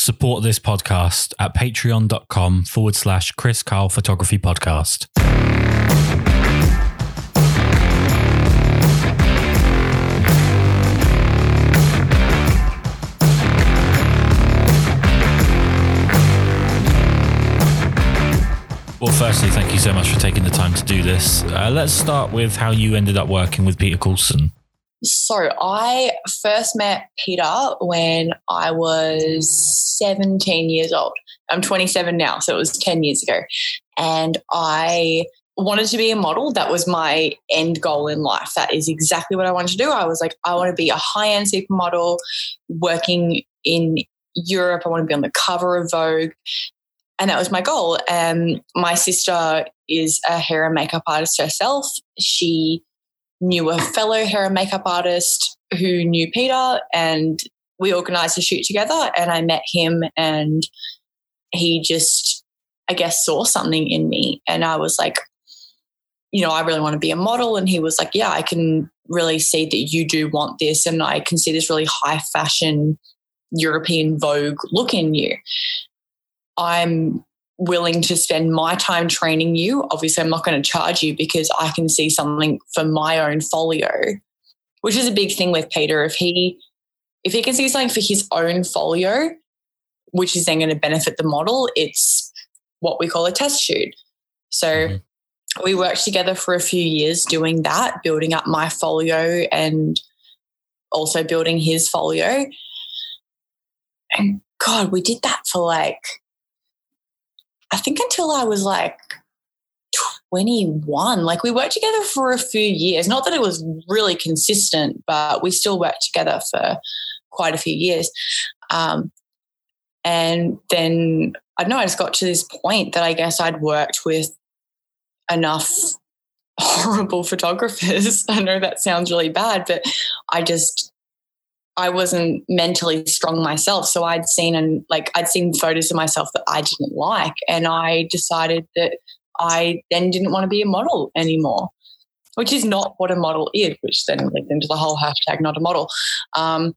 Support this podcast at patreon.com forward slash Kris Karl Photography Podcast. Well, firstly, thank you so much for taking the time to do this. Uh, let's start with how you ended up working with Peter Coulson. So I first met Peter when I was 17 years old. I'm 27 now, so it was 10 years ago. And I wanted to be a model. That was my end goal in life. That is exactly what I wanted to do. I was like, I want to be a high end supermodel working in Europe. I want to be on the cover of Vogue and that was my goal. And my sister is a hair and makeup artist herself. She knew a fellow hair and makeup artist who knew Peter, and we organized a shoot together. And I met him, and he just, I guess, saw something in me. And I was like, you know, I really want to be a model. And he was like, yeah, I can really see that you do want this. And I can see this really high fashion European Vogue look in you. I'm willing to spend my time training you. Obviously, I'm not going to charge you because I can see something for my own folio, which is a big thing with Peter. If he if he can see something for his own folio, which is then going to benefit the model, it's what we call a test shoot. So mm-hmm. we worked together for a few years doing that, building up my folio and also building his folio. And God, we did that for like I think until I was like 21. Like we worked together for a few years. Not that it was really consistent, but we still worked together for quite a few years. Um, and then I don't know, I just got to this point that I guess I'd worked with enough horrible photographers. I know that sounds really bad, but I just I wasn't mentally strong myself. So I'd seen and like I'd seen photos of myself that I didn't like. And I decided that I then didn't want to be a model anymore, which is not what a model is, which then linked into the whole hashtag not a model. Um,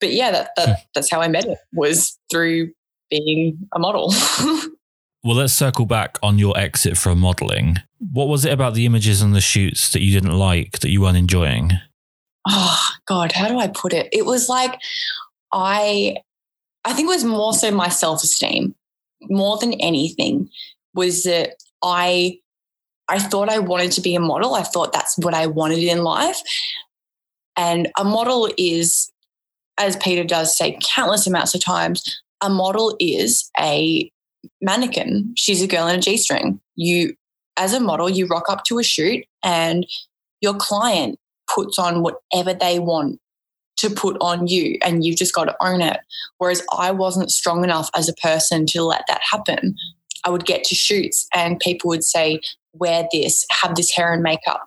but yeah, that, that hmm. that's how I met it was through being a model. well, let's circle back on your exit from modeling. What was it about the images and the shoots that you didn't like that you weren't enjoying? Oh God, how do I put it? It was like I I think it was more so my self-esteem, more than anything, was that I I thought I wanted to be a model. I thought that's what I wanted in life. And a model is, as Peter does say countless amounts of times, a model is a mannequin. She's a girl in a G string. You, as a model, you rock up to a shoot and your client puts on whatever they want to put on you and you've just got to own it. Whereas I wasn't strong enough as a person to let that happen. I would get to shoots and people would say, wear this, have this hair and makeup,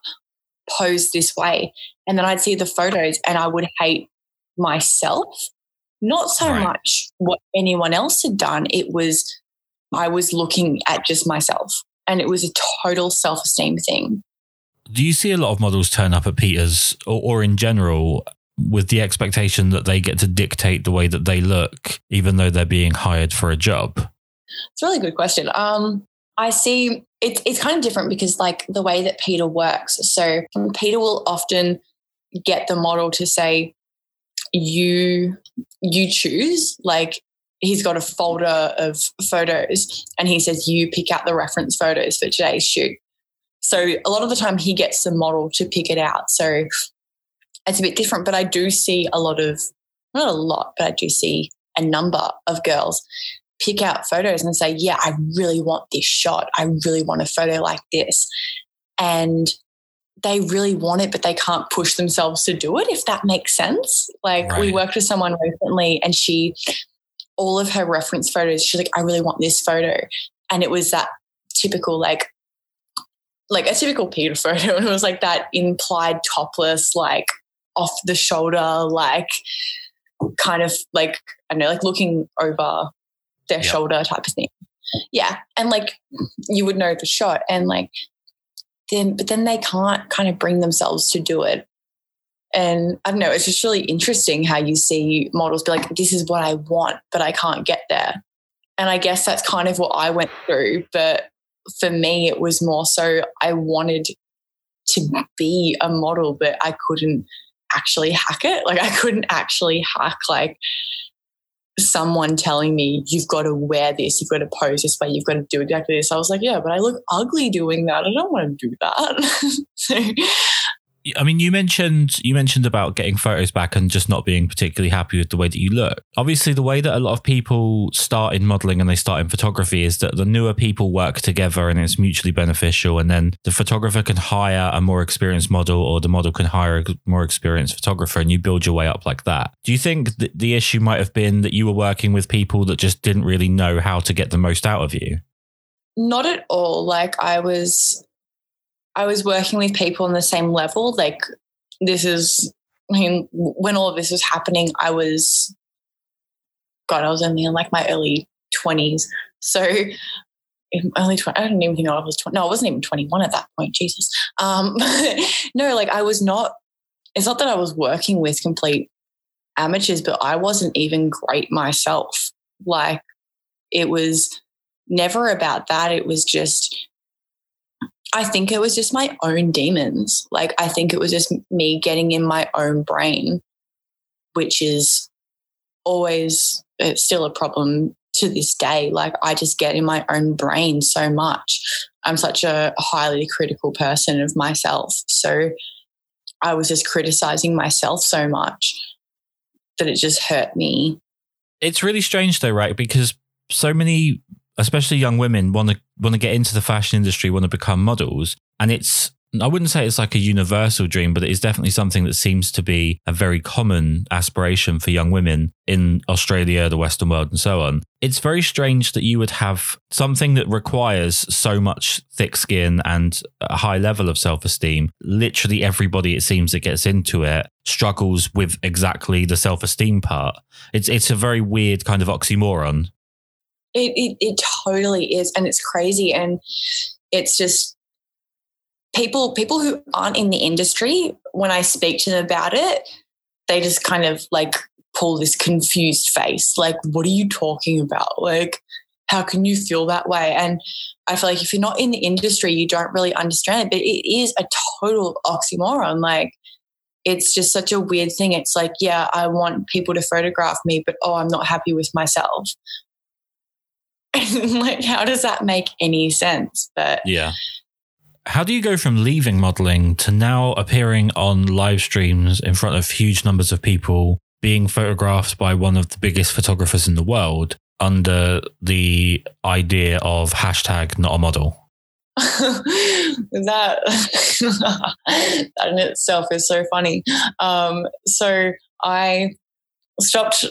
pose this way. And then I'd see the photos and I would hate myself. Not so right. much what anyone else had done. It was, I was looking at just myself and it was a total self esteem thing do you see a lot of models turn up at Peters or, or in general with the expectation that they get to dictate the way that they look, even though they're being hired for a job? It's a really good question. Um, I see it's it's kind of different because like the way that Peter works. So Peter will often get the model to say, "You you choose." Like he's got a folder of photos, and he says, "You pick out the reference photos for today's shoot." So a lot of the time he gets the model to pick it out. So it's a bit different, but I do see a lot of, not a lot, but I do see a number of girls pick out photos and say, yeah, I really want this shot. I really want a photo like this. And they really want it, but they can't push themselves to do it, if that makes sense. Like right. we worked with someone recently and she, all of her reference photos, she's like, I really want this photo. And it was that typical, like, like a typical Peter photo, and it was like that implied topless, like off the shoulder, like kind of like I don't know, like looking over their shoulder type of thing. Yeah, and like you would know the shot, and like then, but then they can't kind of bring themselves to do it. And I don't know, it's just really interesting how you see models be like, this is what I want, but I can't get there. And I guess that's kind of what I went through. But for me, it was more so I wanted to be a model, but I couldn't actually hack it. Like I couldn't actually hack like someone telling me you've got to wear this, you've got to pose this way, you've got to do exactly this. I was like, yeah, but I look ugly doing that. I don't want to do that. so I mean, you mentioned you mentioned about getting photos back and just not being particularly happy with the way that you look. Obviously, the way that a lot of people start in modeling and they start in photography is that the newer people work together and it's mutually beneficial. And then the photographer can hire a more experienced model, or the model can hire a more experienced photographer, and you build your way up like that. Do you think the issue might have been that you were working with people that just didn't really know how to get the most out of you? Not at all. Like I was I was working with people on the same level. Like this is, I mean, when all of this was happening, I was, God, I was only in like my early twenties. So early 20, I don't even think I was 20. No, I wasn't even 21 at that point. Jesus. Um, no, like I was not, it's not that I was working with complete amateurs, but I wasn't even great myself. Like it was never about that. It was just, I think it was just my own demons. Like, I think it was just me getting in my own brain, which is always it's still a problem to this day. Like, I just get in my own brain so much. I'm such a highly critical person of myself. So I was just criticizing myself so much that it just hurt me. It's really strange, though, right? Because so many especially young women want to want to get into the fashion industry, want to become models, and it's I wouldn't say it's like a universal dream, but it is definitely something that seems to be a very common aspiration for young women in Australia, the Western world, and so on. It's very strange that you would have something that requires so much thick skin and a high level of self esteem. Literally, everybody it seems that gets into it struggles with exactly the self esteem part. It's it's a very weird kind of oxymoron. It, it, it totally is. And it's crazy. And it's just people, people who aren't in the industry, when I speak to them about it, they just kind of like pull this confused face. Like, what are you talking about? Like, how can you feel that way? And I feel like if you're not in the industry, you don't really understand it. But it is a total oxymoron. Like, it's just such a weird thing. It's like, yeah, I want people to photograph me, but oh, I'm not happy with myself. like, how does that make any sense? But yeah. How do you go from leaving modeling to now appearing on live streams in front of huge numbers of people, being photographed by one of the biggest photographers in the world under the idea of hashtag not a model? that that in itself is so funny. Um, so I stopped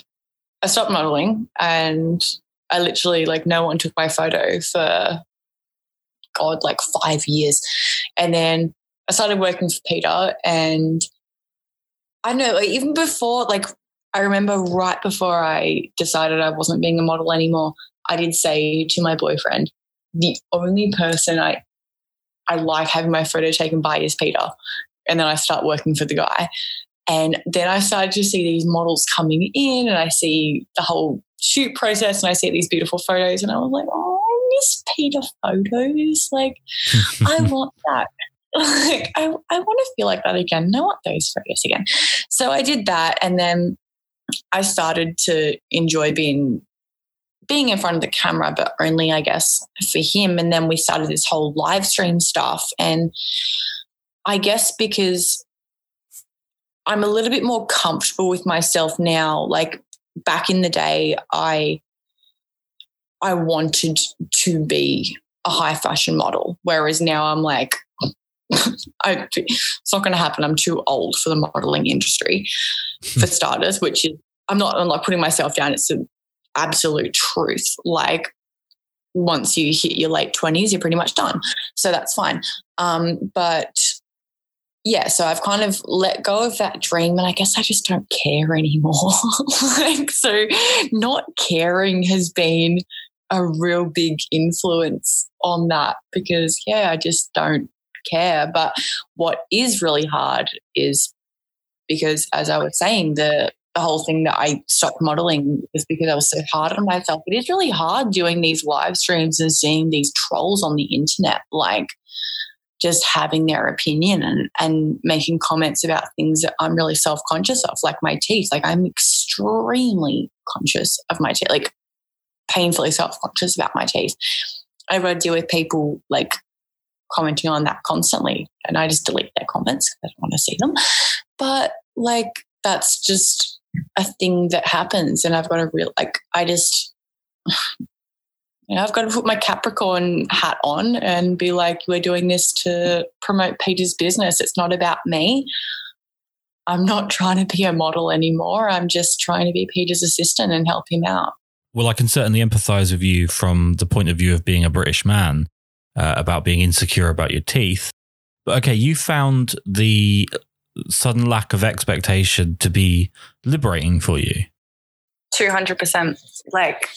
I stopped modeling and I literally like no one took my photo for God, like five years. And then I started working for Peter and I know like, even before like I remember right before I decided I wasn't being a model anymore, I did say to my boyfriend, the only person I I like having my photo taken by is Peter. And then I start working for the guy. And then I started to see these models coming in and I see the whole shoot process and I see these beautiful photos and I was like, oh, I miss Peter photos. Like, I want that. like, I, I want to feel like that again. I want those photos again. So I did that. And then I started to enjoy being being in front of the camera, but only, I guess, for him. And then we started this whole live stream stuff. And I guess because I'm a little bit more comfortable with myself now, like back in the day, I I wanted to be a high fashion model, whereas now I'm like, I, it's not going to happen. I'm too old for the modeling industry, for starters. Which is, I'm not. I'm not putting myself down. It's the absolute truth. Like once you hit your late twenties, you're pretty much done. So that's fine. Um, but yeah, so I've kind of let go of that dream and I guess I just don't care anymore. like, so not caring has been a real big influence on that because, yeah, I just don't care. But what is really hard is because as I was saying, the the whole thing that I stopped modeling was because I was so hard on myself. It is really hard doing these live streams and seeing these trolls on the internet, like just having their opinion and, and making comments about things that I'm really self conscious of, like my teeth. Like I'm extremely conscious of my teeth, like painfully self conscious about my teeth. Got to deal with people like commenting on that constantly, and I just delete their comments because I don't want to see them. But like, that's just a thing that happens and I've got to real like I just you know, I've got to put my Capricorn hat on and be like, we're doing this to promote Peter's business. It's not about me. I'm not trying to be a model anymore. I'm just trying to be Peter's assistant and help him out. Well, I can certainly empathize with you from the point of view of being a British man uh, about being insecure about your teeth. But okay, you found the sudden lack of expectation to be liberating for you? 200%. Like,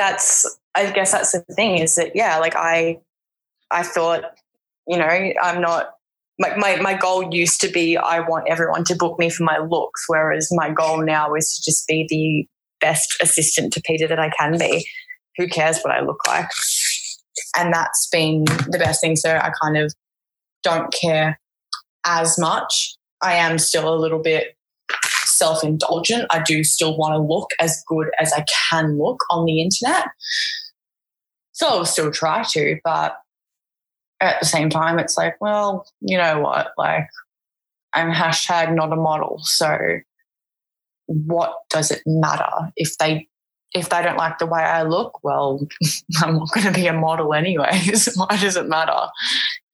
that's, I guess that's the thing is that, yeah, like I, I thought, you know, I'm not, my, my, my goal used to be I want everyone to book me for my looks, whereas my goal now is to just be the best assistant to Peter that I can be. Who cares what I look like? And that's been the best thing. So I kind of don't care as much. I am still a little bit self indulgent. I do still want to look as good as I can look on the internet. So I'll still try to, but at the same time, it's like, well, you know what? Like, I'm hashtag not a model. So what does it matter if they if they don't like the way I look, well, I'm not going to be a model anyways. Why does it matter?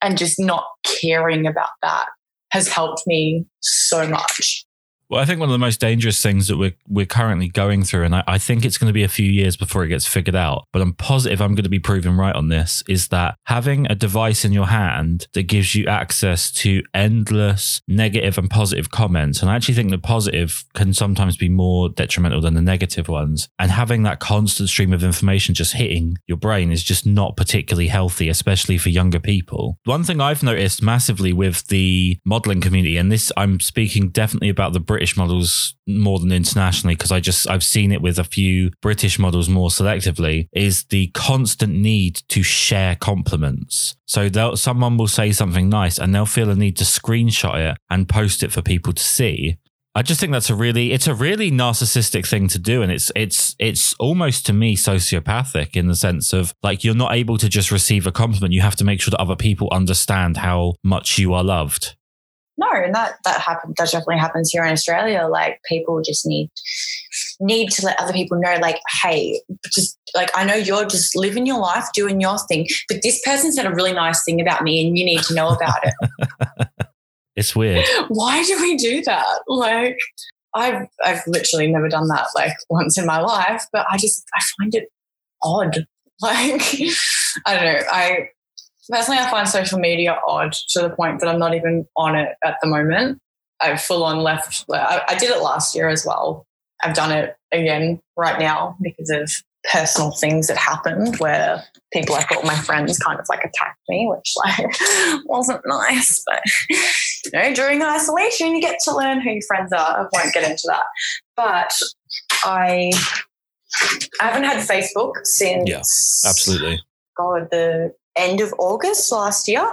And just not caring about that has helped me so much. Well, I think one of the most dangerous things that we're we're currently going through, and I, I, think it's going to be a few years before it gets figured out, but I'm positive I'm going to be proven right on this, is that having a device in your hand that gives you access to endless negative and positive comments, and I actually think the positive can sometimes be more detrimental than the negative ones, and having that constant stream of information just hitting your brain is just not particularly healthy, especially for younger people. One thing I've noticed massively with the modeling community, and this I'm speaking definitely about the British models more than internationally because I just I've seen it with a few British models more selectively is the constant need to share compliments. So they'll, someone will say something nice and they'll feel a need to screenshot it and post it for people to see. I just think that's a really it's a really narcissistic thing to do and it's it's it's almost to me sociopathic in the sense of like you're not able to just receive a compliment you have to make sure that other people understand how much you are loved no, and that that happens. That definitely happens here in Australia. Like people just need need to let other people know, like, hey, just like I know you're just living your life, doing your thing, but this person said a really nice thing about me, and you need to know about it. it's weird. Why do we do that? Like, I've I've literally never done that like once in my life, but I just I find it odd. Like, I don't know. I personally, I find social media odd to the point that I'm not even on it at the moment. I've full on left. I, I did it last year as well. I've done it again right now because of personal things that happened where people I thought my friends kind of like attacked me, which like wasn't nice. But you know, during isolation, you get to learn who your friends are. I won't get into that. But I I haven't had Facebook since yeah, absolutely. God, the end of August last year.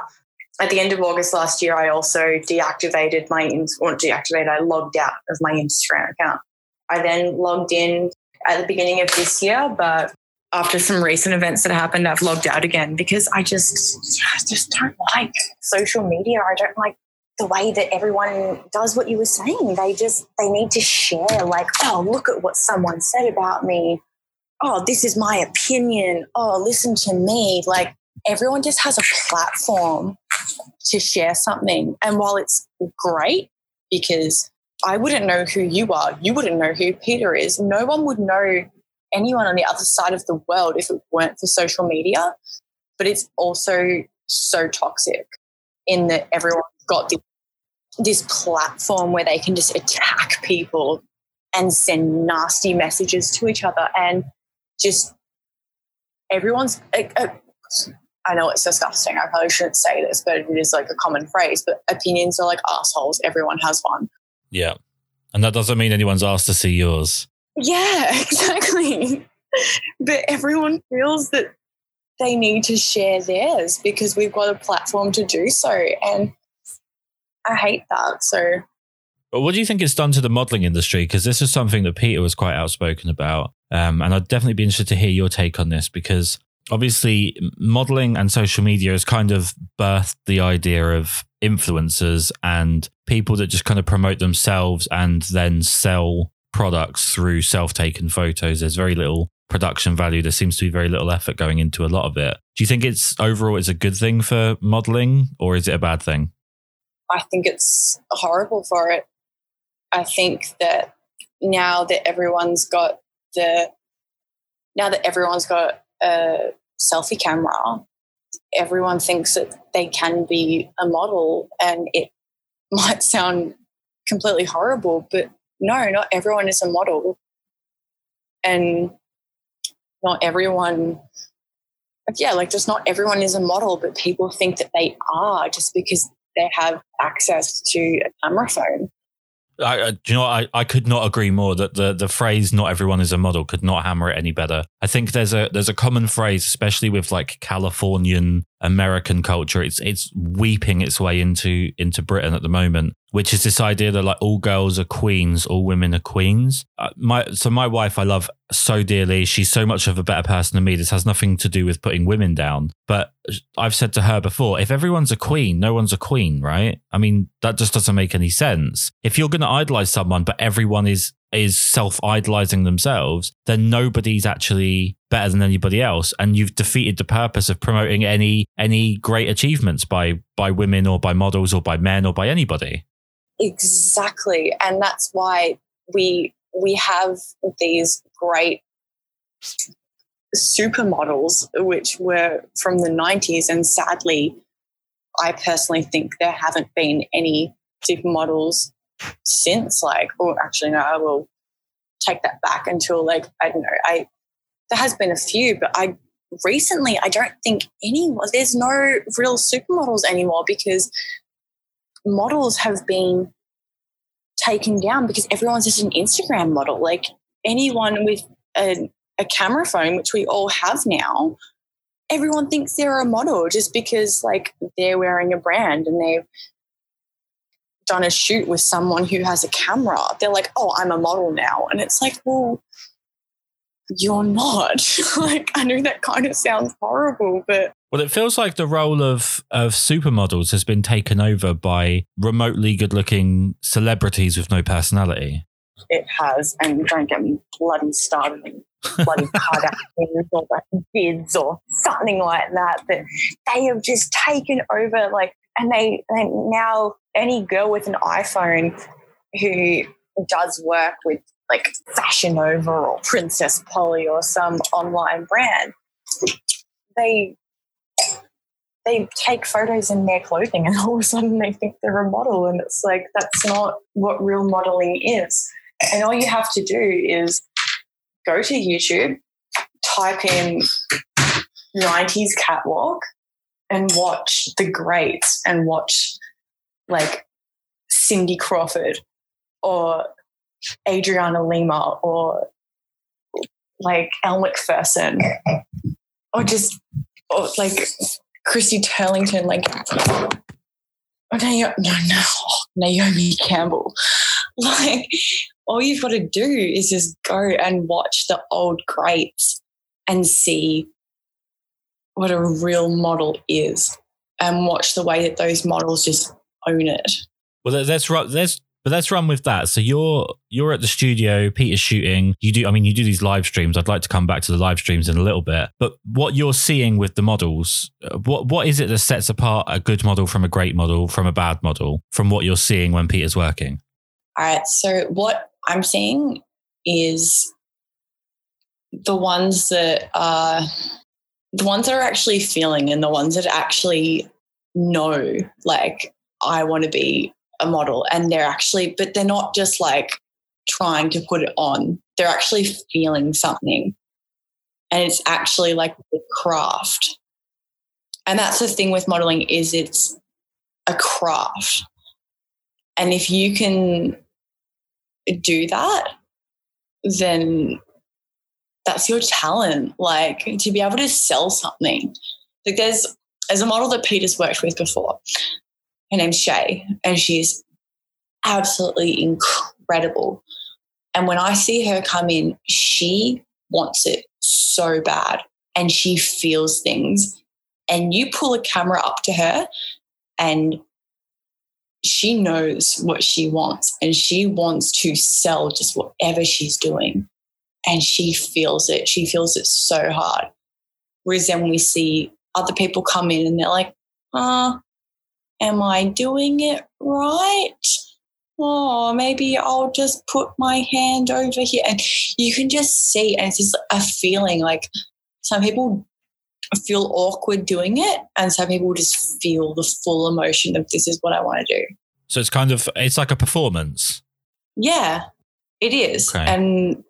At the end of August last year, I also deactivated my, or deactivated, I logged out of my Instagram account. I then logged in at the beginning of this year, but after some recent events that happened, I've logged out again because I just, I just don't like social media. I don't like the way that everyone does what you were saying. They just, they need to share, like, oh, look at what someone said about me. Oh, this is my opinion. Oh, listen to me. Like, everyone just has a platform to share something. And while it's great because I wouldn't know who you are, you wouldn't know who Peter is, no one would know anyone on the other side of the world if it weren't for social media. But it's also so toxic in that everyone's got this, this platform where they can just attack people and send nasty messages to each other and just everyone's uh, uh, I know it's disgusting. I probably shouldn't say this, but it is like a common phrase. But opinions are like assholes. Everyone has one. Yeah. And that doesn't mean anyone's asked to see yours. Yeah, exactly. but everyone feels that they need to share theirs because we've got a platform to do so. And I hate that. So, but what do you think it's done to the modeling industry? Because this is something that Peter was quite outspoken about. Um, and I'd definitely be interested to hear your take on this because obviously modeling and social media has kind of birthed the idea of influencers and people that just kind of promote themselves and then sell products through self-taken photos. There's very little production value. There seems to be very little effort going into a lot of it. Do you think it's overall it's a good thing for modeling or is it a bad thing? I think it's horrible for it. I think that now that everyone's got the now that everyone's got a selfie camera, everyone thinks that they can be a model, and it might sound completely horrible, but no, not everyone is a model. And not everyone, yeah, like just not everyone is a model, but people think that they are just because they have access to a camera phone. I, do you know I, I could not agree more that the, the phrase "not everyone is a model" could not hammer it any better. I think there's a there's a common phrase, especially with like Californian American culture. It's it's weeping its way into into Britain at the moment, which is this idea that like all girls are queens, all women are queens. Uh, my so my wife I love so dearly. She's so much of a better person than me. This has nothing to do with putting women down. But I've said to her before, if everyone's a queen, no one's a queen, right? I mean, that just doesn't make any sense. If you're going to idolize someone, but everyone is is self idolizing themselves, then nobody's actually better than anybody else, and you've defeated the purpose of promoting any any great achievements by by women or by models or by men or by anybody. Exactly. And that's why we we have these great supermodels which were from the 90s and sadly I personally think there haven't been any supermodels since like or actually no I will take that back until like I don't know I there has been a few but I recently I don't think anyone there's no real supermodels anymore because models have been taken down because everyone's just an Instagram model. Like anyone with a, a camera phone, which we all have now, everyone thinks they're a model just because like they're wearing a brand and they've done a shoot with someone who has a camera. They're like, oh, I'm a model now. And it's like, well, you're not. like, I know that kind of sounds horrible, but well, it feels like the role of of supermodels has been taken over by remotely good-looking celebrities with no personality. It has, and don't get me bloody started on bloody Kardashians or like bids or something like that. But they have just taken over, like, and they, they now any girl with an iPhone who does work with like Fashion Nova or Princess Polly or some online brand, they they take photos in their clothing and all of a sudden they think they're a model and it's like that's not what real modeling is. And all you have to do is go to youtube type in 90s catwalk and watch the greats and watch like cindy crawford or adriana lima or like Elle Macpherson or just or like Chrissy Turlington, like oh, no, no, no, Naomi Campbell. Like all you've got to do is just go and watch the old greats and see what a real model is, and watch the way that those models just own it. Well, that's right. There's but let's run with that. So you're you're at the studio, Peter's shooting. You do I mean you do these live streams. I'd like to come back to the live streams in a little bit. But what you're seeing with the models, uh, what what is it that sets apart a good model from a great model from a bad model from what you're seeing when Peter's working? All right. So what I'm seeing is the ones that are the ones that are actually feeling and the ones that actually know like I want to be a model and they're actually, but they're not just like trying to put it on. They're actually feeling something. And it's actually like the craft. And that's the thing with modeling is it's a craft. And if you can do that, then that's your talent. Like to be able to sell something. Like there's there's a model that Peter's worked with before. Her name's Shay, and she's absolutely incredible. And when I see her come in, she wants it so bad and she feels things. And you pull a camera up to her and she knows what she wants and she wants to sell just whatever she's doing. And she feels it. She feels it so hard. Whereas then we see other people come in and they're like, uh, am I doing it right? Oh, maybe I'll just put my hand over here. And you can just see, and it's just a feeling like some people feel awkward doing it, and some people just feel the full emotion of this is what I want to do. So it's kind of, it's like a performance. Yeah, it is. Okay. And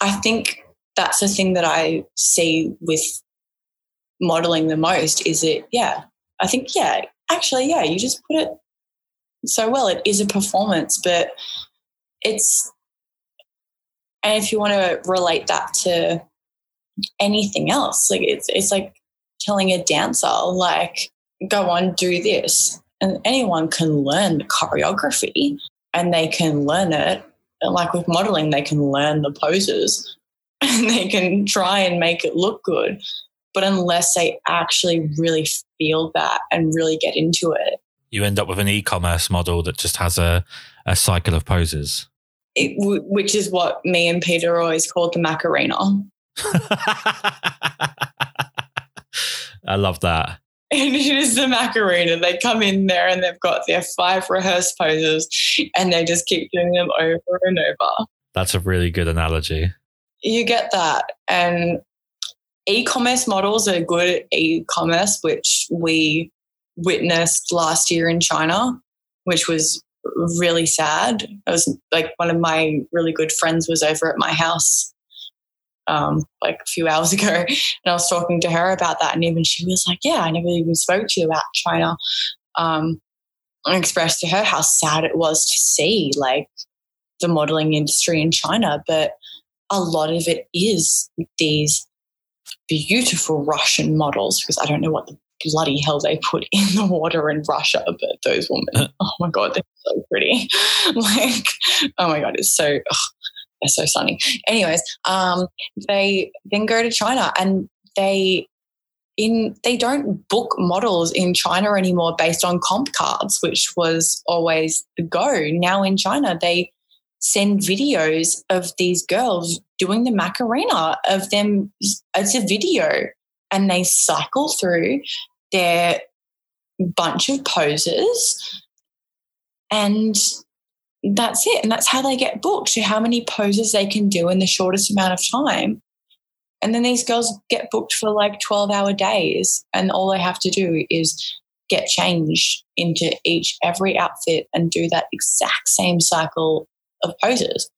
I think that's the thing that I see with modeling the most is it, yeah, I think, yeah, actually, yeah, you just put it so well. It is a performance, but it's, and if you want to relate that to anything else, like it's, it's like telling a dancer, like, go on, do this. And anyone can learn the choreography and they can learn it. And like with modeling, they can learn the poses and they can try and make it look good. But unless they actually really feel that and really get into it, You end up with an e-commerce model that just has a, a cycle of poses. it which is what me and Peter always called the Macarena. I love that. And it is the Macarena. They come in there and they've got their five rehearsed poses and they just keep doing them over and over. That's a really good analogy. You get that. And e commerce models are good at e commerce, which we witnessed last year in China, which was really sad. I was like one of my really good friends was over at my house um, like a few hours ago, and I was talking to her about that, and even she was like, "Yeah, I never even spoke to you about China." Um, and expressed to her how sad it was to see like the modeling industry in China, but a lot of it is these beautiful Russian models because I don't know what the bloody hell they put in the water in Russia, but those women, oh my god, they're so pretty. like, oh my god, it's so ugh, they're so sunny. Anyways, um, they then go to China and they in they don't book models in China anymore based on comp cards, which was always the go. Now in China, they send videos of these girls doing the Macarena of them. It's a video, and they cycle through their bunch of poses, and that's it. And that's how they get booked to how many poses they can do in the shortest amount of time. And then these girls get booked for like 12 hour days. And all they have to do is get changed into each, every outfit and do that exact same cycle of poses.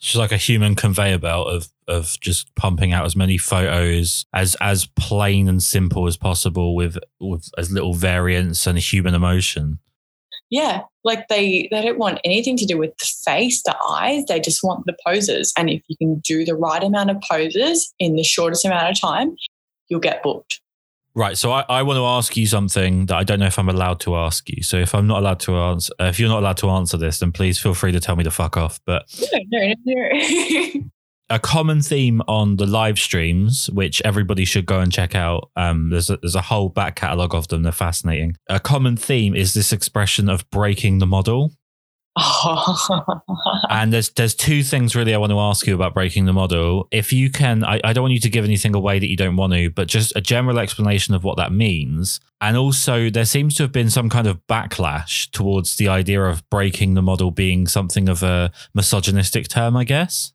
She's like a human conveyor belt of of just pumping out as many photos as as plain and simple as possible with with as little variance and human emotion. Yeah, like they they don't want anything to do with the face, the eyes. They just want the poses. And if you can do the right amount of poses in the shortest amount of time, you'll get booked. Right. So I, I want to ask you something that I don't know if I'm allowed to ask you. So if I'm not allowed to answer, uh, if you're not allowed to answer this, then please feel free to tell me to fuck off. But No, no, no, no. a common theme on the live streams, which everybody should go and check out. Um, there's a, there's a whole back catalogue of them. They're fascinating. A common theme is this expression of breaking the model. And there's there's two things really I want to ask you about breaking the model. If you can, I, I don't want you to give anything away that you don't want to, but just a general explanation of what that means. And also, there seems to have been some kind of backlash towards the idea of breaking the model being something of a misogynistic term, I guess.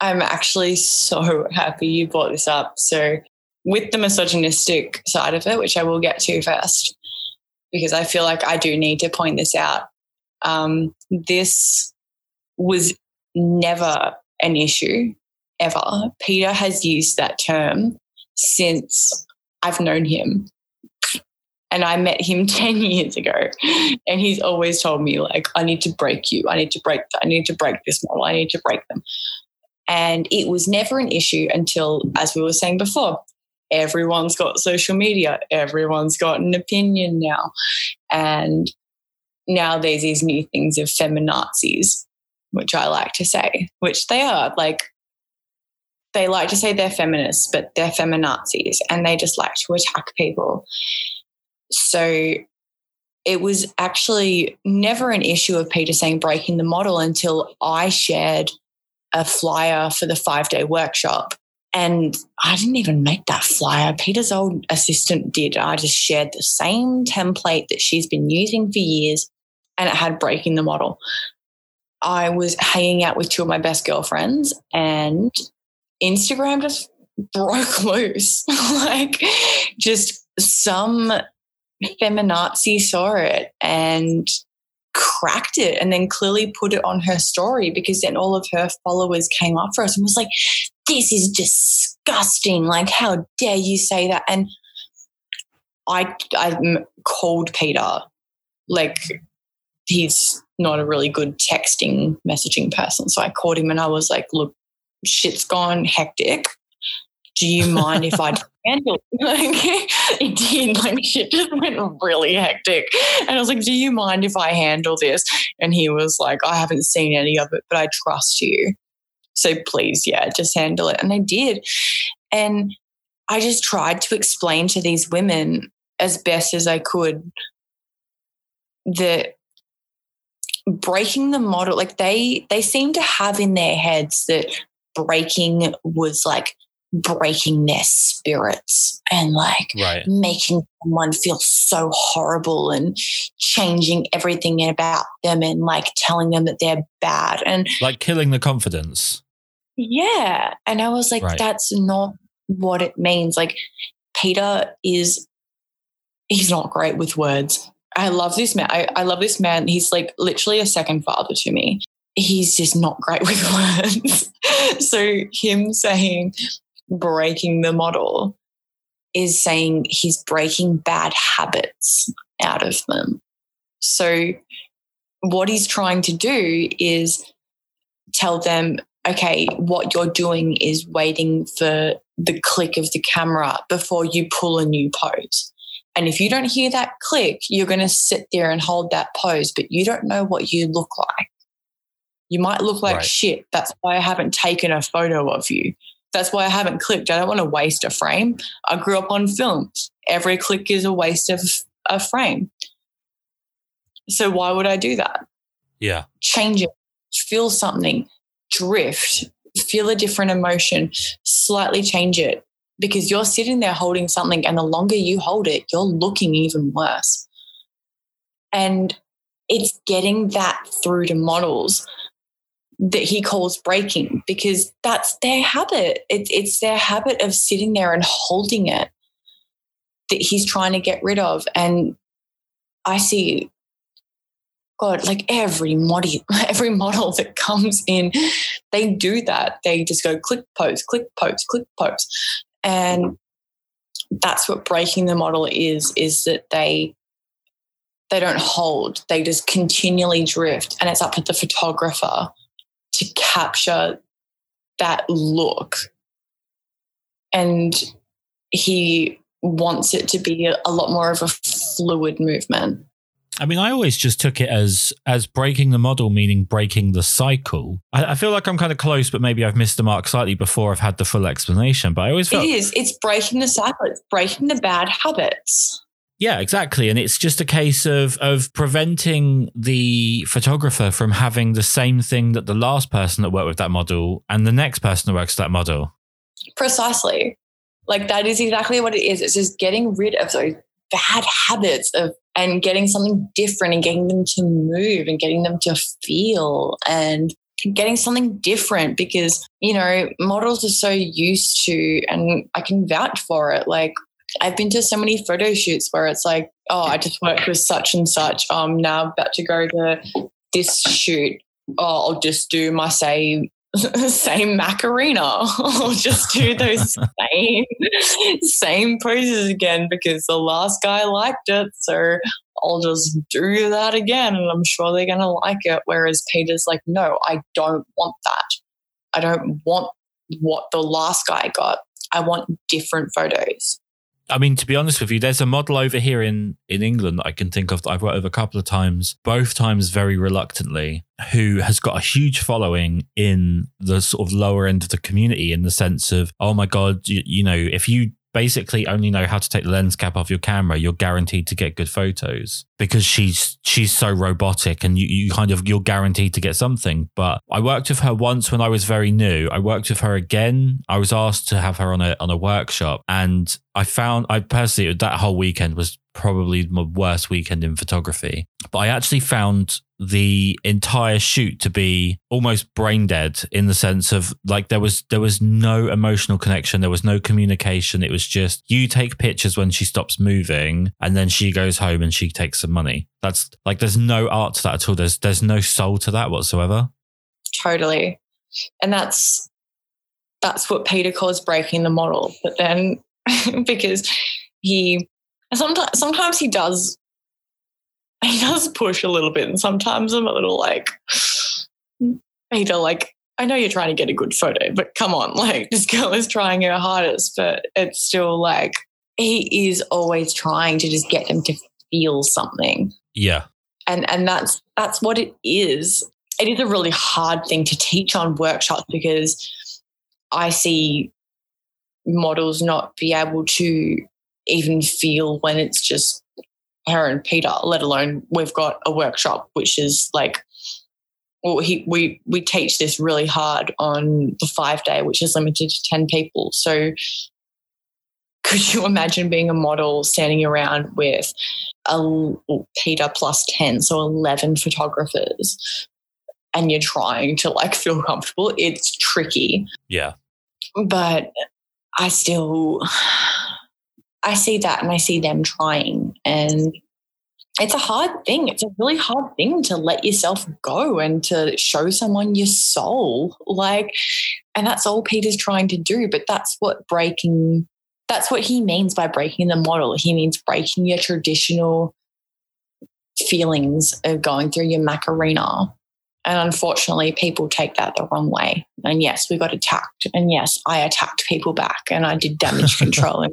I'm actually so happy you brought this up. So, with the misogynistic side of it, which I will get to first, because I feel like I do need to point this out. Um, this was never an issue ever. Peter has used that term since I've known him. And I met him 10 years ago. And he's always told me, like, I need to break you. I need to break, I need to break this model. I need to break them. And it was never an issue until, as we were saying before, everyone's got social media, everyone's got an opinion now. And now there's these new things of feminazis, which I like to say, which they are. Like, they like to say they're feminists, but they're feminazis and they just like to attack people. So it was actually never an issue of Peter saying breaking the model until I shared a flyer for the five day workshop. And I didn't even make that flyer. Peter's old assistant did. I just shared the same template that she's been using for years, and it had breaking the model. I was hanging out with two of my best girlfriends, and Instagram just broke loose. like, just some feminazi saw it and cracked it and then clearly put it on her story because then all of her followers came up for us and was like, this is disgusting. Like, how dare you say that? And I, I called Peter, like, he's not a really good texting messaging person. So I called him and I was like, look, shit's gone hectic. Do you mind if I handle it? It did. Like shit just went really hectic. And I was like, Do you mind if I handle this? And he was like, I haven't seen any of it, but I trust you. So please, yeah, just handle it. And I did. And I just tried to explain to these women as best as I could that breaking the model like they they seem to have in their heads that breaking was like breaking their spirits and like right. making someone feel so horrible and changing everything about them and like telling them that they're bad and like killing the confidence. Yeah. And I was like, right. that's not what it means. Like, Peter is, he's not great with words. I love this man. I, I love this man. He's like literally a second father to me he's just not great with words. so him saying breaking the model is saying he's breaking bad habits out of them. So what he's trying to do is tell them, okay, what you're doing is waiting for the click of the camera before you pull a new pose. And if you don't hear that click, you're going to sit there and hold that pose, but you don't know what you look like. You might look like right. shit. That's why I haven't taken a photo of you. That's why I haven't clicked. I don't want to waste a frame. I grew up on film. Every click is a waste of a frame. So why would I do that? Yeah. Change it, feel something, drift, feel a different emotion, slightly change it because you're sitting there holding something and the longer you hold it, you're looking even worse. And it's getting that through to models that he calls breaking because that's their habit. It, it's their habit of sitting there and holding it that he's trying to get rid of. And I see, God, like every model, every model that comes in, they do that. They just go click pose, click pose, click pose. And that's what breaking the model is, is that they they don't hold. They just continually drift. And it's up to the photographer to capture that look. And he wants it to be a, lot more of a fluid movement. I mean, I always just took it as as breaking the model, meaning breaking the cycle. I, I, feel like I'm kind of close, but maybe I've missed the mark slightly before I've had the full explanation. But I always felt it is. It's breaking the cycle. It's breaking the bad habits. Yeah, exactly. And it's just a case of of preventing the photographer from having the same thing that the last person that worked with that model and the next person that works with that model. Precisely. Like that is exactly what it is. It's just getting rid of those bad habits of and getting something different and getting them to move and getting them to feel and getting something different because you know models are so used to and I can vouch for it like I've been to so many photo shoots where it's like, oh, I just worked with such and such. I'm now about to go to this shoot. Oh, I'll just do my say same Macarena. I'll just do those same same poses again because the last guy liked it. So I'll just do that again and I'm sure they're gonna like it. Whereas Peter's like, no, I don't want that. I don't want what the last guy got. I want different photos. I mean, to be honest with you, there's a model over here in in England that I can think of that I've worked with a couple of times, both times very reluctantly, who has got a huge following in the sort of lower end of the community in the sense of, oh my god, you, you know, if you basically only know how to take the lens cap off your camera, you're guaranteed to get good photos because she's she's so robotic and you, you kind of you're guaranteed to get something. But I worked with her once when I was very new. I worked with her again. I was asked to have her on a on a workshop and I found I personally that whole weekend was probably my worst weekend in photography. But I actually found the entire shoot to be almost brain dead in the sense of like there was there was no emotional connection. There was no communication. It was just you take pictures when she stops moving and then she goes home and she takes some money. That's like there's no art to that at all. There's there's no soul to that whatsoever. Totally. And that's that's what peter calls breaking the model but then because he sometimes sometimes he does he does push a little bit, and sometimes I'm a little like, Peter, like, I know you're trying to get a good photo, but come on, like, this girl is trying her hardest, but it's still like, he is always trying to just get them to feel something. Yeah. And and that's that's what it is. It is a really hard thing to teach on workshops because I see models not be able to even feel when it's just her and Peter, let alone we've got a workshop which is like well, he, we we teach this really hard on the five day, which is limited to ten people. So, could you imagine being a model standing around with a Peter plus ten, so eleven photographers, and you're trying to like feel comfortable? It's tricky. Yeah, but I still I see that and I see them trying. And it's a hard thing. It's a really hard thing to let yourself go and to show someone your soul. Like, and that's all Peter's trying to do. But that's what breaking, that's what he means by breaking the model. He means breaking your traditional feelings of going through your Macarena. And unfortunately, people take that the wrong way. And yes, we got attacked. And yes, I attacked people back and I did damage control and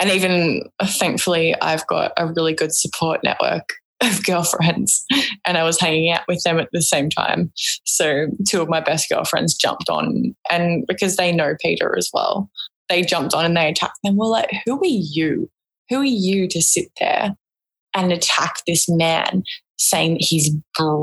and even uh, thankfully, I've got a really good support network of girlfriends and I was hanging out with them at the same time. So two of my best girlfriends jumped on and because they know Peter as well, they jumped on and they attacked them. We're like, who are you? Who are you to sit there and attack this man saying that he's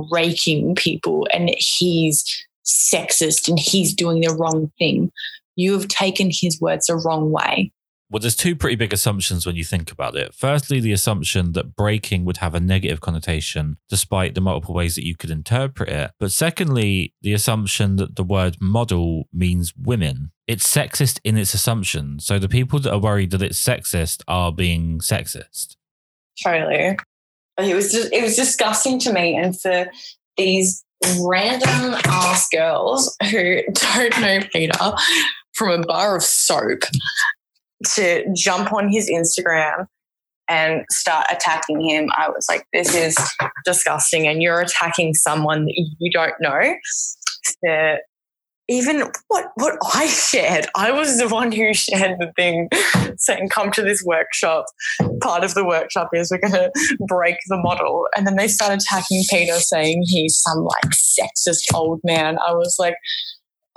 breaking people and he's sexist and he's doing the wrong thing? You have taken his words the wrong way. Well, there's two pretty big assumptions when you think about it. Firstly, the assumption that breaking would have a negative connotation, despite the multiple ways that you could interpret it. But secondly, the assumption that the word model means women. It's sexist in its assumption. So the people that are worried that it's sexist are being sexist. Totally. It was just, it was disgusting to me. And for these random ass girls who don't know Peter from a bar of soap to jump on his Instagram and start attacking him. I was like, this is disgusting. And you're attacking someone that you don't know. So even what what I shared, I was the one who shared the thing saying, come to this workshop. Part of the workshop is we're gonna break the model. And then they started attacking Peter saying he's some like sexist old man. I was like,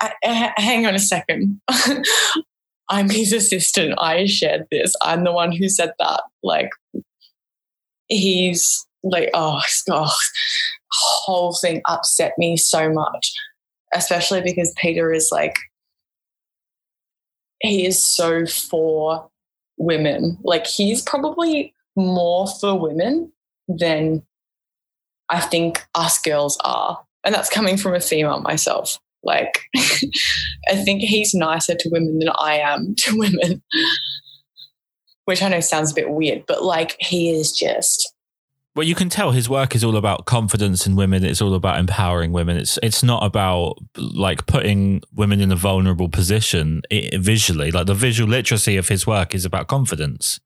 uh, uh, hang on a second. I'm his assistant. I shared this. I'm the one who said that. Like, he's like, oh, oh, whole thing upset me so much, especially because Peter is like, he is so for women. Like, he's probably more for women than I think us girls are. And that's coming from a female myself. Like, I think he's nicer to women than I am to women, which I know sounds a bit weird, but like, he is just, Well, you can tell his work is all about confidence in women. It's all about empowering women. It's it's not about like putting women in a vulnerable position it, visually. Like the visual literacy of his work is about confidence.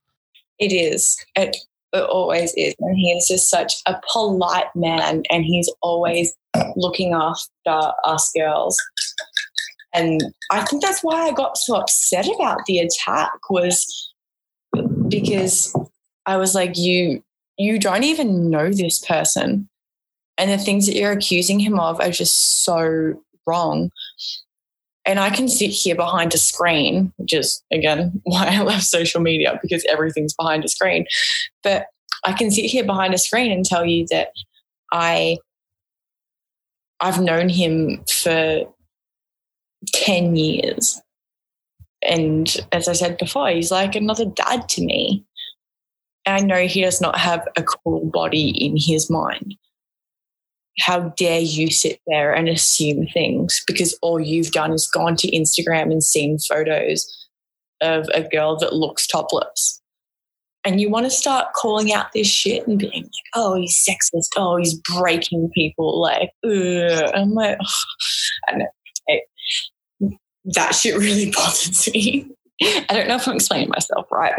It is. It, it always is. And he is just such a polite man, and he's always looking after us girls. And I think that's why I got so upset about the attack was because I was like, you you don't even know this person. And the things that you're accusing him of are just so wrong. And I can sit here behind a screen, which is again why I love social media because everything's behind a screen. But I can sit here behind a screen and tell you that I I've known him for 10 years. And as I said before, he's like another dad to me. I know he does not have a cool body in his mind. How dare you sit there and assume things because all you've done is gone to Instagram and seen photos of a girl that looks topless. And you want to start calling out this shit and being like, oh, he's sexist. Oh, he's breaking people. Like, ugh. I'm like, oh. I know. It, that shit really bothers me. I don't know if I'm explaining myself right.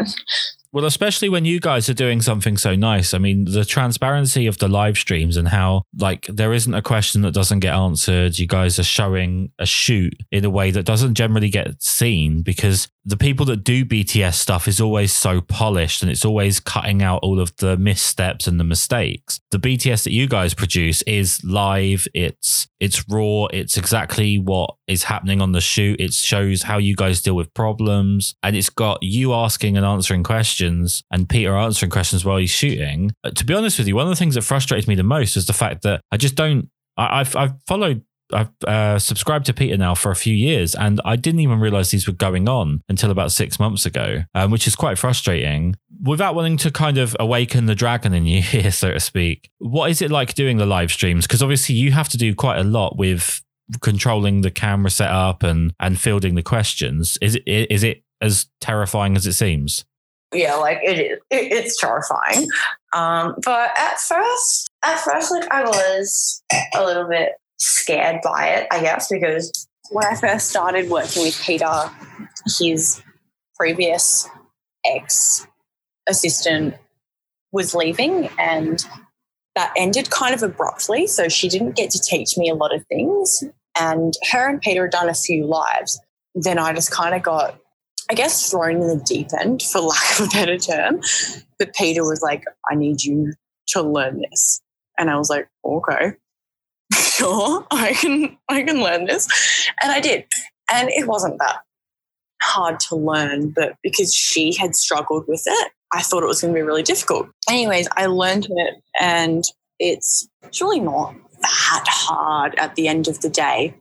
Well, especially when you guys are doing something so nice. I mean, the transparency of the live streams and how, like, there isn't a question that doesn't get answered. You guys are showing a shoot in a way that doesn't generally get seen because the people that do BTS stuff is always so polished and it's always cutting out all of the missteps and the mistakes. The BTS that you guys produce is live, it's it's raw, it's exactly what is happening on the shoot. It shows how you guys deal with problems and it's got you asking and answering questions and Peter answering questions while he's shooting. To be honest with you, one of the things that frustrates me the most is the fact that I just don't I, I've I've followed I've uh, subscribed to Peter now for a few years, and I didn't even realize these were going on until about six months ago, um, which is quite frustrating. Without wanting to kind of awaken the dragon in you here, so to speak, what is it like doing the live streams? Because obviously you have to do quite a lot with controlling the camera setup and and fielding the questions. Is it is it as terrifying as it seems? Yeah, like it is. It, it's terrifying. Um, but at first, at first, like I was a little bit scared by it, I guess, because when I first started working with Peter, his previous ex assistant was leaving and that ended kind of abruptly. So she didn't get to teach me a lot of things. And her and Peter had done a few lives. Then I just kind of got, I guess, thrown in the deep end, for lack of a better term. But Peter was like, I need you to learn this. And I was like, okay sure, I can I can learn this. And I did. And it wasn't that hard to learn, but because she had struggled with it, I thought it was going to be really difficult. Anyways, I learned it and it's, really not that hard at the end of the day.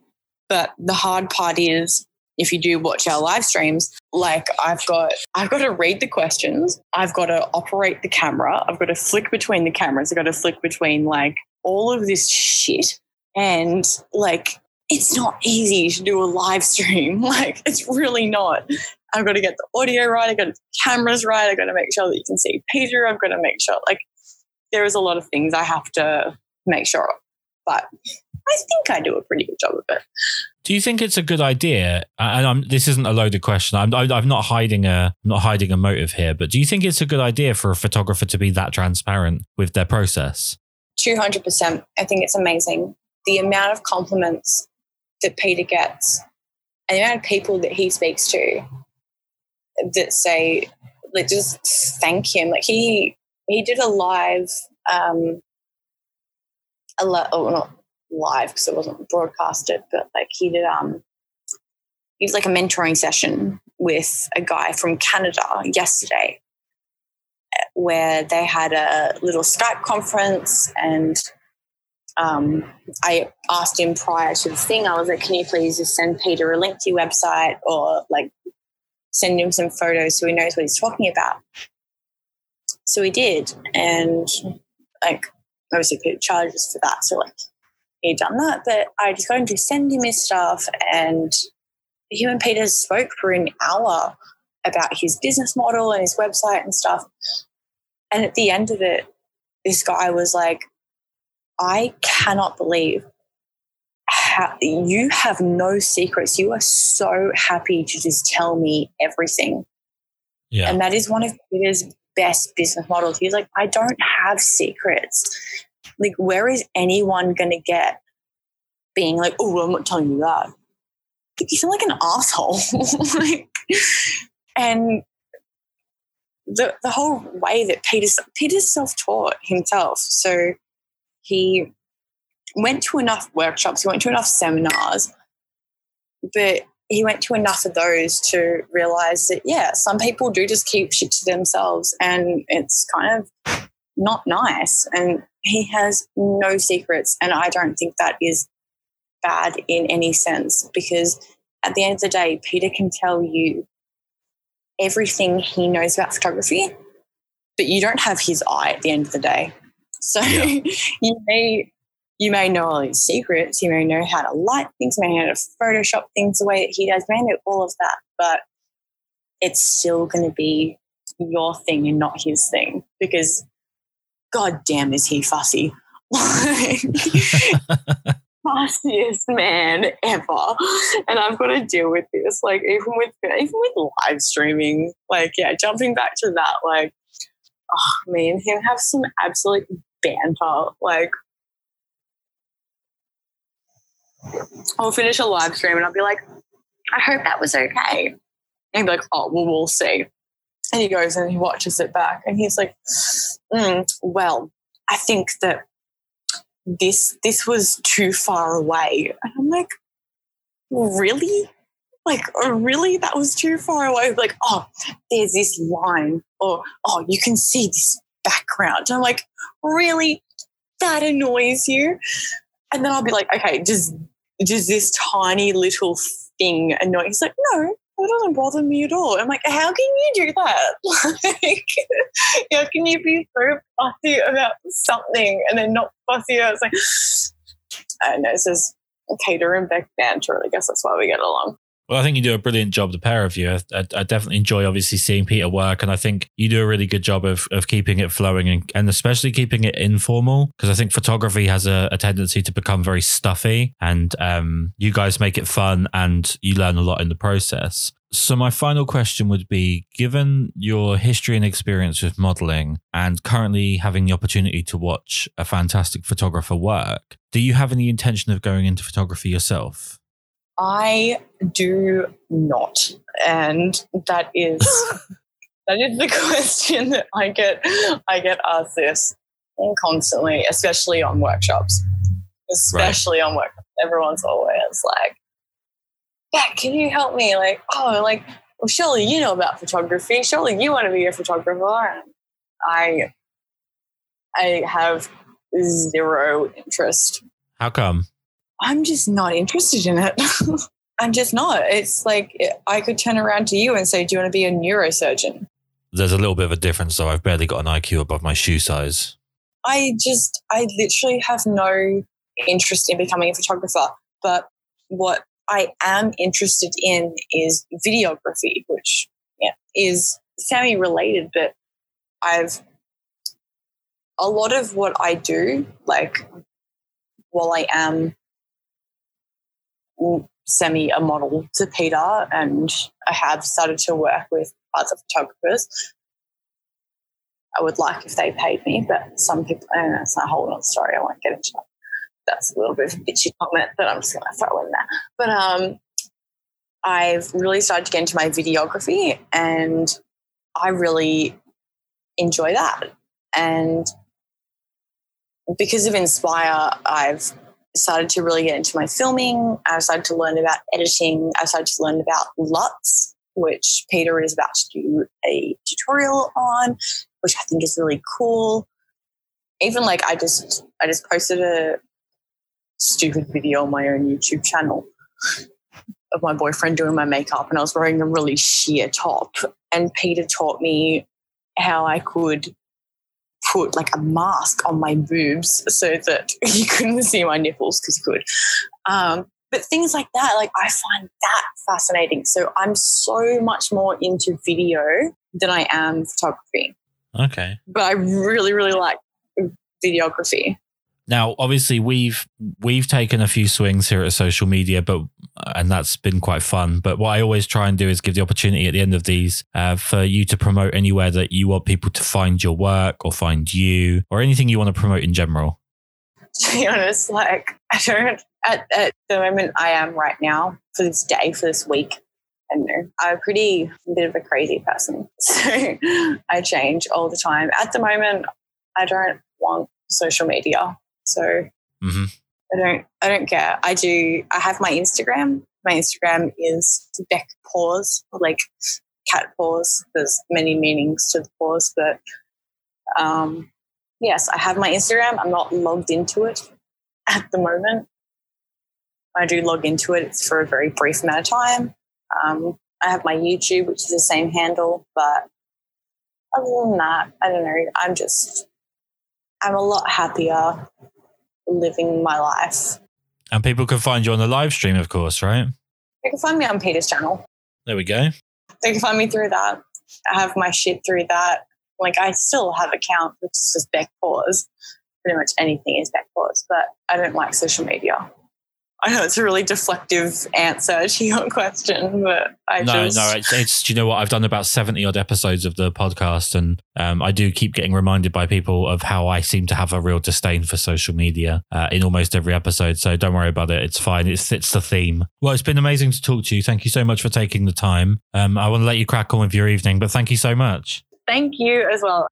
But the hard part is if you do watch our live streams, like I've got I've got to read the questions, I've got to operate the camera, I've got to flick between the cameras, I've got to flick between like all of this shit and like, it's not easy to do a live stream. Like, it's really not. I've got to get the audio right. I've got to the cameras right. I've got to make sure that you can see Peter. I've got to make sure, like, there is a lot of things I have to make sure of. But I think I do a pretty good job of it. Do you think it's a good idea? And I'm, this isn't a loaded question. I'm, I'm not hiding a not hiding a motive here, but do you think it's a good idea for a photographer to be that transparent with their process? Two hundred percent. I think it's amazing the amount of compliments that Peter gets and the amount of people that he speaks to that say, like, just thank him. Like, he he did a live, um, a li- oh, not live because it wasn't broadcasted, but like he did, um, he was like a mentoring session with a guy from Canada yesterday where they had a little Skype conference and um, I asked him prior to the thing, I was like, can you please just send Peter a link to your website or like send him some photos so he knows what he's talking about? So he did. And like, obviously, Peter charges for that. So, like, he'd done that. But I just got him to send him his stuff. And him and Peter spoke for an hour about his business model and his website and stuff. And at the end of it, this guy was like, I cannot believe how you have no secrets. You are so happy to just tell me everything. Yeah. And that is one of Peter's best business models. He's like, I don't have secrets. Like, where is anyone going to get being like, oh, I'm not telling you that? You sound like an asshole. like, and the, the whole way that Peter's, Peter's self taught himself. So he went to enough workshops, he went to enough seminars, but he went to enough of those to realize that, yeah, some people do just keep shit to themselves and it's kind of not nice. And he has no secrets. And I don't think that is bad in any sense because at the end of the day, Peter can tell you everything he knows about photography, but you don't have his eye at the end of the day. So yeah. you may you may know all his secrets, you may know how to light things, you may know how to Photoshop things the way that he does, you may know all of that, but it's still going to be your thing and not his thing because god damn is he fussy. fussiest man ever. And I've got to deal with this. Like even with even with live streaming, like yeah, jumping back to that, like oh me and him have some absolute banter. Like I'll finish a live stream and I'll be like, I hope that was okay. And he'll be like, oh, well, we'll see. And he goes and he watches it back and he's like, mm, well, I think that this this was too far away. And I'm like, really? Like, really? That was too far away. Like, oh, there's this line, or oh, you can see this background. And I'm like, really? That annoys you? And then I'll be like, okay, does does this tiny little thing annoy? He's like, no, that doesn't bother me at all. I'm like, how can you do that? like, how can you be so fussy about something and then not fussy was like, I don't know, it's just Peter and Bec banter. I guess that's why we get along. Well, I think you do a brilliant job, the pair of you. I, I, definitely enjoy obviously seeing Peter work, and I think you do a really good job of, of keeping it flowing and, and especially keeping it informal because I think photography has a, a, tendency to become very stuffy, and um, you guys make it fun and you learn a lot in the process. So, my final question would be given your history and experience with modeling and currently having the opportunity to watch a fantastic photographer work, do you have any intention of going into photography yourself? I do not. And that is that is the question that I get I get asked this constantly, especially on workshops. Especially right. on workshops. Everyone's always like, can you help me? Like, oh, like, well, surely you know about photography. Surely you want to be a photographer. And I I have zero interest. How come? I'm just not interested in it. I'm just not. It's like I could turn around to you and say, Do you want to be a neurosurgeon? There's a little bit of a difference, though. I've barely got an IQ above my shoe size. I just, I literally have no interest in becoming a photographer. But what I am interested in is videography, which yeah, is semi related, but I've a lot of what I do, like while I am semi a model to Peter, and I have started to work with other photographers. I would like if they paid me, but some people, and that's a whole other story. I won't get into that. That's a little bit of a bitchy comment that I'm just going to throw in there. But um, I've really started to get into my videography, and I really enjoy that. And because of Inspire, I've started to really get into my filming. I started to learn about editing. I started to learn about LUTs, which Peter is about to do a tutorial on, which I think is really cool. Even like I just I just posted a stupid video on my own YouTube channel of my boyfriend doing my makeup and I was wearing a really sheer top. And Peter taught me how I could put like a mask on my boobs so that you couldn't see my nipples because you could. Um, but things like that, like I find that fascinating. So I'm so much more into video than I am photography. Okay. But I really, really like videography. Now, obviously, we've we've taken a few swings here at social media, but and that's been quite fun. But what I always try and do is give the opportunity at the end of these uh, for you to promote anywhere that you want people to find your work or find you or anything you want to promote in general. To be honest, like I don't at, at the moment I am right now for this day for this week. I don't know. I'm a pretty a bit of a crazy person, so I change all the time. At the moment, I don't want social media. So mm-hmm. I don't I don't care. I do I have my Instagram. My Instagram is Bec Paws, like cat paws. There's many meanings to the paws, but um, yes, I have my Instagram. I'm not logged into it at the moment. I do log into it. It's for a very brief amount of time. Um, I have my YouTube, which is the same handle, but other than that, I don't know. I'm just, I'm a lot happier living my life. And people can find you on the live stream, of course, right? They can find me on Peter's channel. There we go. They can find me through that. I have my shit through that. Like I still have account, which is just Bec Paws. Pretty much anything is Bec Paws, but I don't like social media. I know it's a really deflective answer to your question, but I no, just no, it's, it's. Do you know what? I've done about seventy odd episodes of the podcast, and um, I do keep getting reminded by people of how I seem to have a real disdain for social media uh, in almost every episode. So don't worry about it; it's fine. It's it's the theme. Well, it's been amazing to talk to you. Thank you so much for taking the time. Um, I want to let you crack on with your evening, but thank you so much. Thank you as well.